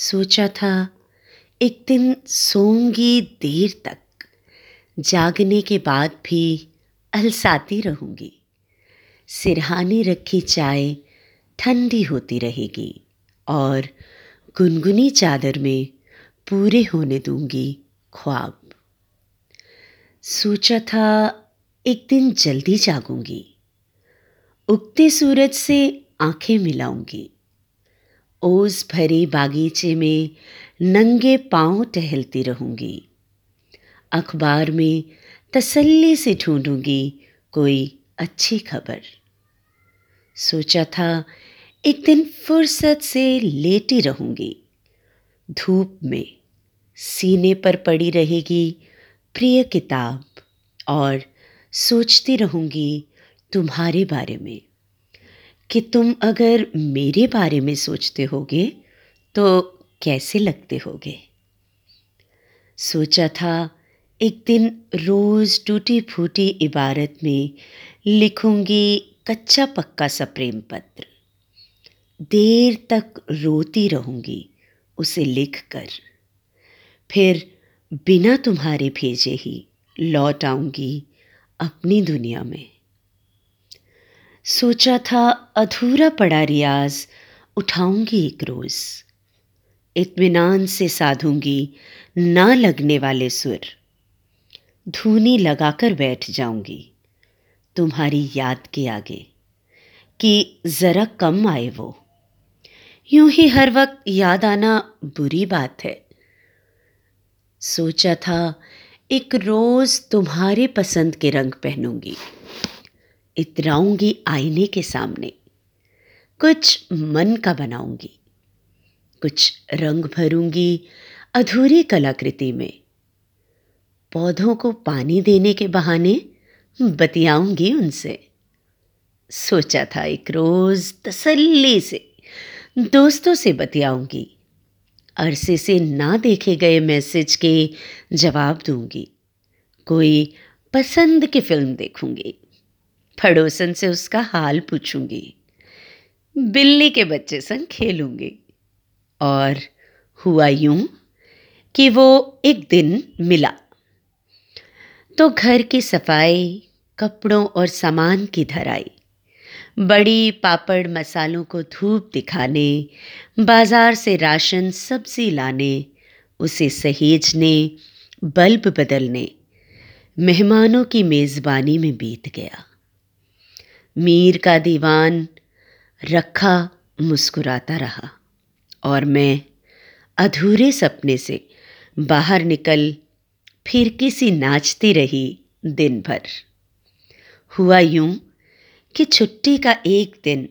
सोचा था, एक दिन सोऊँगी देर तक। जागने के बाद भी अलसाती रहूँगी। सिरहानी रखी चाय ठंडी होती रहेगी और गुनगुनी चादर में पूरे होने दूँगी ख्वाब। सोचा था, एक दिन जल्दी जागूँगी। उगते सूरज से आँखें मिलाऊँगी। ओस भरे बागीचे में नंगे पाँव टहलती रहूँगी। अखबार में तसल्ली से ढूंढूँगी कोई अच्छी खबर। सोचा था एक दिन फुर्सत से लेटी रहूँगी। धूप में सीने पर पड़ी रहेगी प्रिय किताब और सोचती रहूँगी तुम्हारे बारे में। कि तुम अगर मेरे बारे में सोचते होगे तो कैसे लगते होगे? सोचा था एक दिन रोज़ टूटी फूटी इबारत में लिखूँगी कच्चा पक्का सा प्रेम पत्र। देर तक रोती रहूँगी उसे लिख कर फिर बिना तुम्हारे भेजे ही लौट आऊँगी अपनी दुनिया में। सोचा था अधूरा पड़ा रियाज, उठाऊँगी एक रोज़। इतमान से साधूँगी ना लगने वाले सुर। धूनी लगाकर बैठ जाऊँगी तुम्हारी याद के आगे, कि ज़रा कम आए वो। यूँ ही हर वक्त याद आना बुरी बात है। सोचा था एक रोज़ तुम्हारे पसंद के रंग पहनूँगी। इतराऊँगी आईने के सामने। कुछ मन का बनाऊँगी। कुछ रंग भरूँगी अधूरी कलाकृति में। पौधों को पानी देने के बहाने बतियाऊँगी उनसे। सोचा था एक रोज़ तसल्ली से, दोस्तों से बतियाऊँगी। अरसे से ना देखे गए मैसेज के जवाब दूँगी। कोई पसंद की फ़िल्म देखूँगी। पड़ोसन से उसका हाल पूछूँगी। बिल्ली के बच्चे संग खेलूँगी। और हुआ यूँ कि वो एक दिन मिला। तो घर की सफ़ाई, कपड़ों और सामान की धराई, बड़ी पापड़ मसालों को धूप दिखाने, बाज़ार से राशन, सब्ज़ी लाने, उसे सहेजने, बल्ब बदलने, मेहमानों की मेज़बानी में बीत गया। मीर का दीवान रखा मुस्कुराता रहा और मैं अधूरे सपने से बाहर निकल फिर किसी नाचती रही दिन भर। हुआ यूँ कि छुट्टी का एक दिन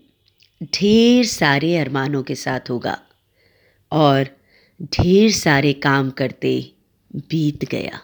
ढेर सारे अरमानों के साथ होगा और ढेर सारे काम करते बीत गया।